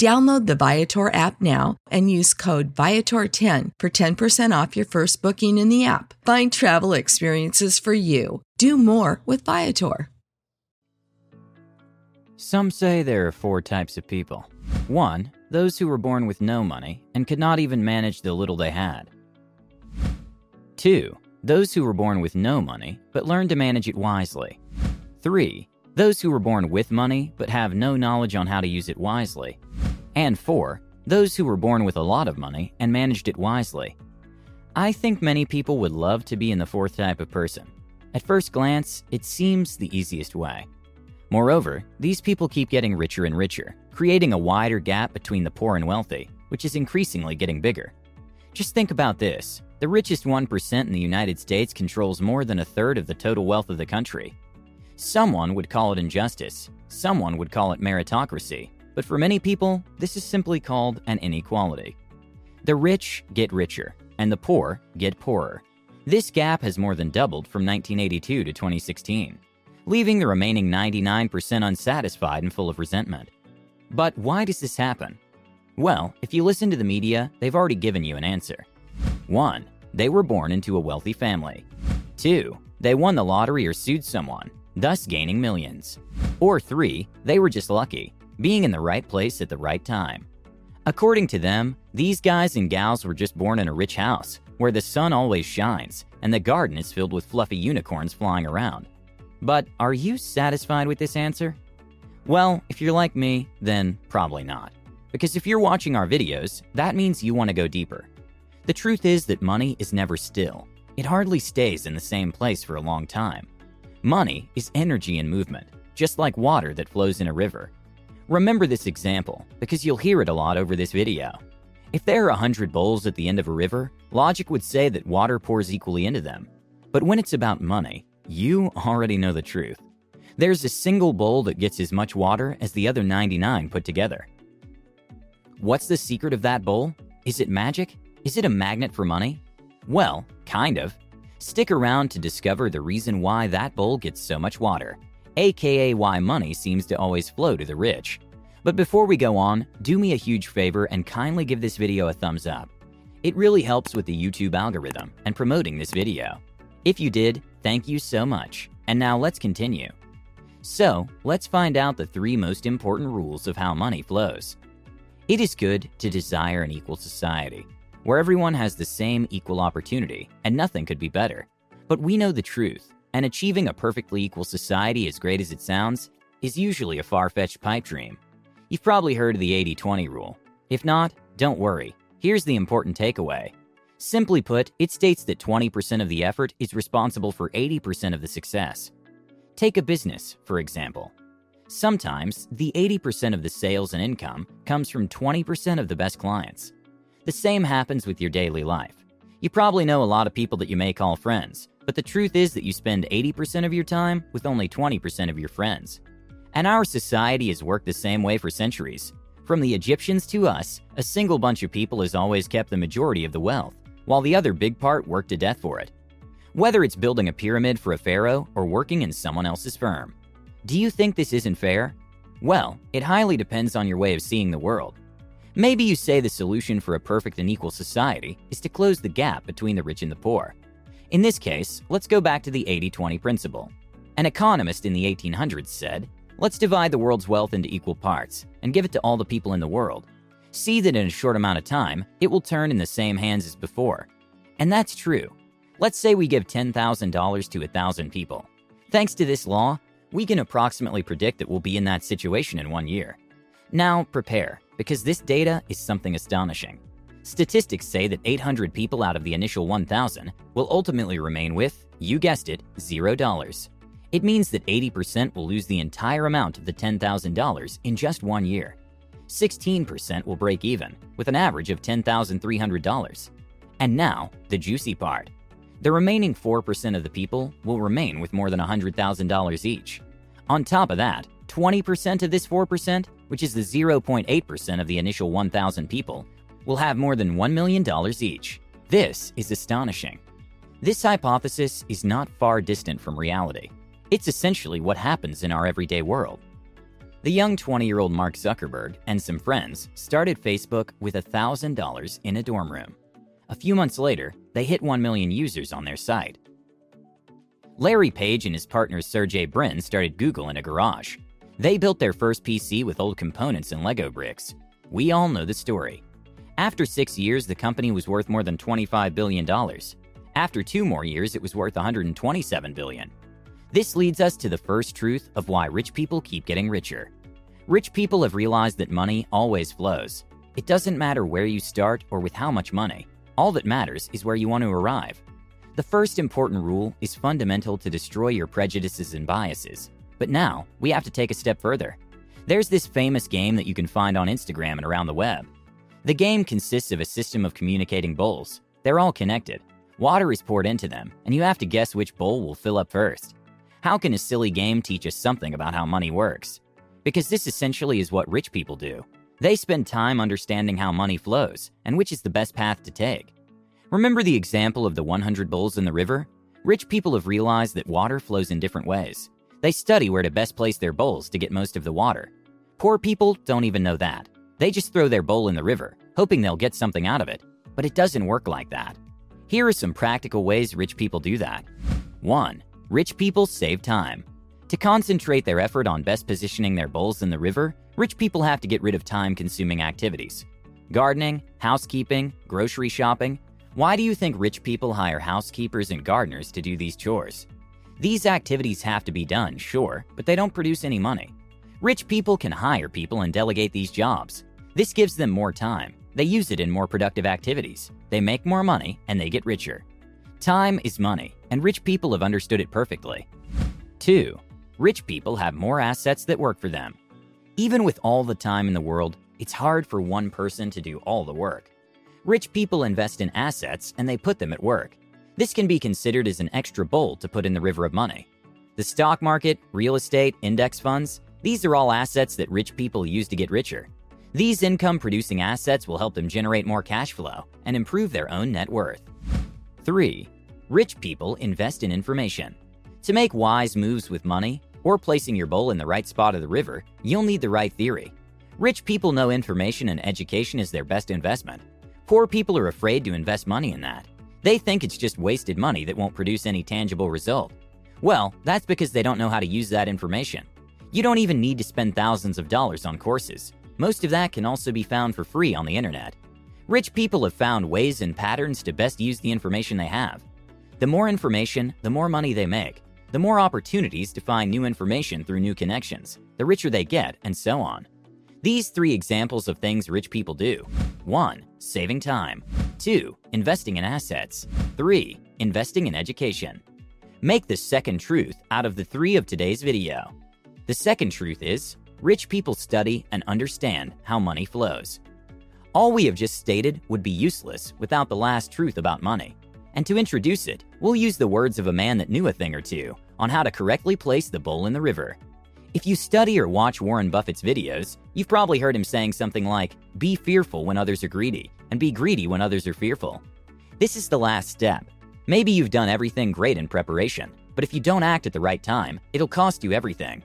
Download the Viator app now and use code Viator10 for 10% off your first booking in the app. Find travel experiences for you. Do more with Viator. Some say there are four types of people. One, those who were born with no money and could not even manage the little they had. Two, those who were born with no money but learned to manage it wisely. Three, those who were born with money but have no knowledge on how to use it wisely. And four, those who were born with a lot of money and managed it wisely. I think many people would love to be in the fourth type of person. At first glance, it seems the easiest way. Moreover, these people keep getting richer and richer, creating a wider gap between the poor and wealthy, which is increasingly getting bigger. Just think about this the richest 1% in the United States controls more than a third of the total wealth of the country. Someone would call it injustice, someone would call it meritocracy, but for many people, this is simply called an inequality. The rich get richer, and the poor get poorer. This gap has more than doubled from 1982 to 2016, leaving the remaining 99% unsatisfied and full of resentment. But why does this happen? Well, if you listen to the media, they've already given you an answer. 1. They were born into a wealthy family. 2. They won the lottery or sued someone, thus gaining millions. Or 3. They were just lucky, being in the right place at the right time. According to them, these guys and gals were just born in a rich house, where the sun always shines and the garden is filled with fluffy unicorns flying around. But are you satisfied with this answer? Well, if you're like me, then probably not. Because if you're watching our videos, that means you want to go deeper. The truth is that money is never still. It hardly stays in the same place for a long time. Money is energy and movement, just like water that flows in a river. Remember this example, because you'll hear it a lot over this video. If there are 100 bowls at the end of a river, logic would say that water pours equally into them. But when it's about money, you already know the truth. There's a single bowl that gets as much water as the other 99 put together. What's the secret of that bowl? Is it magic? Is it a magnet for money? Well, kind of. Stick around to discover the reason why that bowl gets so much water aka why money seems to always flow to the rich. But before we go on, do me a huge favor and kindly give this video a thumbs up. It really helps with the YouTube algorithm and promoting this video. If you did, thank you so much. And now let's continue. So, let's find out the three most important rules of how money flows. It is good to desire an equal society, where everyone has the same equal opportunity and nothing could be better. But we know the truth and achieving a perfectly equal society, as great as it sounds, is usually a far fetched pipe dream. You've probably heard of the 80 20 rule. If not, don't worry. Here's the important takeaway. Simply put, it states that 20% of the effort is responsible for 80% of the success. Take a business, for example. Sometimes, the 80% of the sales and income comes from 20% of the best clients. The same happens with your daily life. You probably know a lot of people that you may call friends, but the truth is that you spend 80% of your time with only 20% of your friends. And our society has worked the same way for centuries. From the Egyptians to us, a single bunch of people has always kept the majority of the wealth, while the other big part worked to death for it. Whether it's building a pyramid for a pharaoh or working in someone else's firm. Do you think this isn't fair? Well, it highly depends on your way of seeing the world. Maybe you say the solution for a perfect and equal society is to close the gap between the rich and the poor. In this case, let's go back to the 80 20 principle. An economist in the 1800s said, Let's divide the world's wealth into equal parts and give it to all the people in the world. See that in a short amount of time, it will turn in the same hands as before. And that's true. Let's say we give $10,000 to 1,000 people. Thanks to this law, we can approximately predict that we'll be in that situation in one year. Now, prepare, because this data is something astonishing. Statistics say that 800 people out of the initial 1,000 will ultimately remain with, you guessed it, $0. It means that 80% will lose the entire amount of the $10,000 in just one year. 16% will break even, with an average of $10,300. And now, the juicy part. The remaining 4% of the people will remain with more than $100,000 each. On top of that, 20% of this 4%, which is the 0.8% of the initial 1,000 people, will have more than $1 million each. This is astonishing. This hypothesis is not far distant from reality. It's essentially what happens in our everyday world. The young 20 year old Mark Zuckerberg and some friends started Facebook with $1,000 in a dorm room. A few months later, they hit 1 million users on their site. Larry Page and his partner Sergey Brin started Google in a garage. They built their first PC with old components and Lego bricks. We all know the story. After six years, the company was worth more than $25 billion. After two more years, it was worth 127 billion. This leads us to the first truth of why rich people keep getting richer. Rich people have realized that money always flows. It doesn't matter where you start or with how much money. All that matters is where you want to arrive. The first important rule is fundamental to destroy your prejudices and biases. But now, we have to take a step further. There's this famous game that you can find on Instagram and around the web. The game consists of a system of communicating bowls. They're all connected. Water is poured into them, and you have to guess which bowl will fill up first. How can a silly game teach us something about how money works? Because this essentially is what rich people do. They spend time understanding how money flows and which is the best path to take. Remember the example of the 100 bowls in the river? Rich people have realized that water flows in different ways. They study where to best place their bowls to get most of the water. Poor people don't even know that. They just throw their bowl in the river, hoping they'll get something out of it. But it doesn't work like that. Here are some practical ways rich people do that. 1. Rich people save time. To concentrate their effort on best positioning their bowls in the river, rich people have to get rid of time consuming activities. Gardening, housekeeping, grocery shopping. Why do you think rich people hire housekeepers and gardeners to do these chores? These activities have to be done, sure, but they don't produce any money. Rich people can hire people and delegate these jobs. This gives them more time. They use it in more productive activities. They make more money and they get richer. Time is money, and rich people have understood it perfectly. 2. Rich people have more assets that work for them. Even with all the time in the world, it's hard for one person to do all the work. Rich people invest in assets and they put them at work. This can be considered as an extra bowl to put in the river of money. The stock market, real estate, index funds, these are all assets that rich people use to get richer. These income producing assets will help them generate more cash flow and improve their own net worth. 3. Rich people invest in information. To make wise moves with money, or placing your bowl in the right spot of the river, you'll need the right theory. Rich people know information and education is their best investment. Poor people are afraid to invest money in that. They think it's just wasted money that won't produce any tangible result. Well, that's because they don't know how to use that information. You don't even need to spend thousands of dollars on courses. Most of that can also be found for free on the internet. Rich people have found ways and patterns to best use the information they have. The more information, the more money they make, the more opportunities to find new information through new connections, the richer they get, and so on. These three examples of things rich people do 1. Saving time. 2. Investing in assets. 3. Investing in education. Make the second truth out of the three of today's video. The second truth is rich people study and understand how money flows. All we have just stated would be useless without the last truth about money. And to introduce it, we'll use the words of a man that knew a thing or two on how to correctly place the bowl in the river. If you study or watch Warren Buffett's videos, you've probably heard him saying something like, Be fearful when others are greedy, and be greedy when others are fearful. This is the last step. Maybe you've done everything great in preparation, but if you don't act at the right time, it'll cost you everything.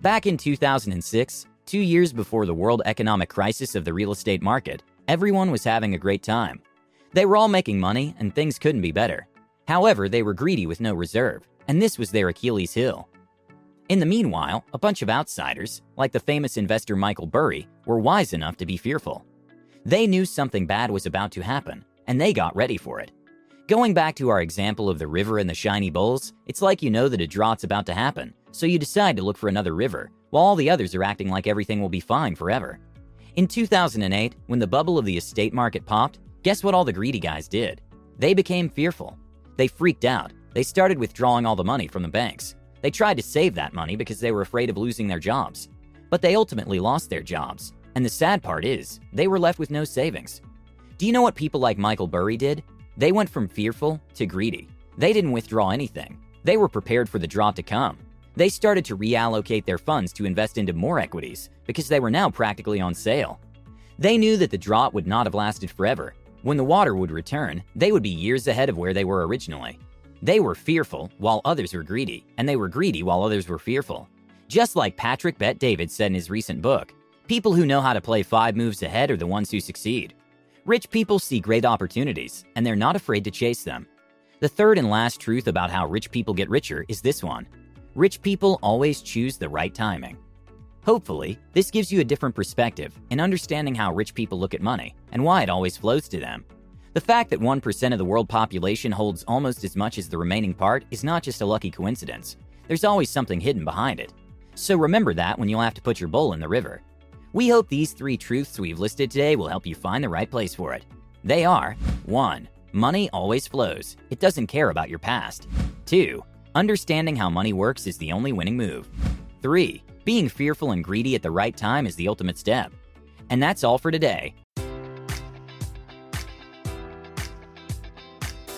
Back in 2006, two years before the world economic crisis of the real estate market, everyone was having a great time. They were all making money, and things couldn't be better. However, they were greedy with no reserve, and this was their Achilles heel. In the meanwhile, a bunch of outsiders, like the famous investor Michael Burry, were wise enough to be fearful. They knew something bad was about to happen, and they got ready for it. Going back to our example of the river and the shiny bowls, it's like you know that a drought's about to happen, so you decide to look for another river, while all the others are acting like everything will be fine forever. In 2008, when the bubble of the estate market popped, guess what all the greedy guys did? They became fearful. They freaked out. They started withdrawing all the money from the banks. They tried to save that money because they were afraid of losing their jobs. But they ultimately lost their jobs. And the sad part is, they were left with no savings. Do you know what people like Michael Burry did? They went from fearful to greedy. They didn't withdraw anything. They were prepared for the drought to come. They started to reallocate their funds to invest into more equities because they were now practically on sale. They knew that the drought would not have lasted forever. When the water would return, they would be years ahead of where they were originally. They were fearful while others were greedy, and they were greedy while others were fearful. Just like Patrick Bet David said in his recent book, people who know how to play five moves ahead are the ones who succeed. Rich people see great opportunities, and they're not afraid to chase them. The third and last truth about how rich people get richer is this one rich people always choose the right timing. Hopefully, this gives you a different perspective in understanding how rich people look at money and why it always flows to them. The fact that 1% of the world population holds almost as much as the remaining part is not just a lucky coincidence. There's always something hidden behind it. So remember that when you'll have to put your bowl in the river. We hope these three truths we've listed today will help you find the right place for it. They are 1. Money always flows, it doesn't care about your past. 2. Understanding how money works is the only winning move. 3. Being fearful and greedy at the right time is the ultimate step. And that's all for today.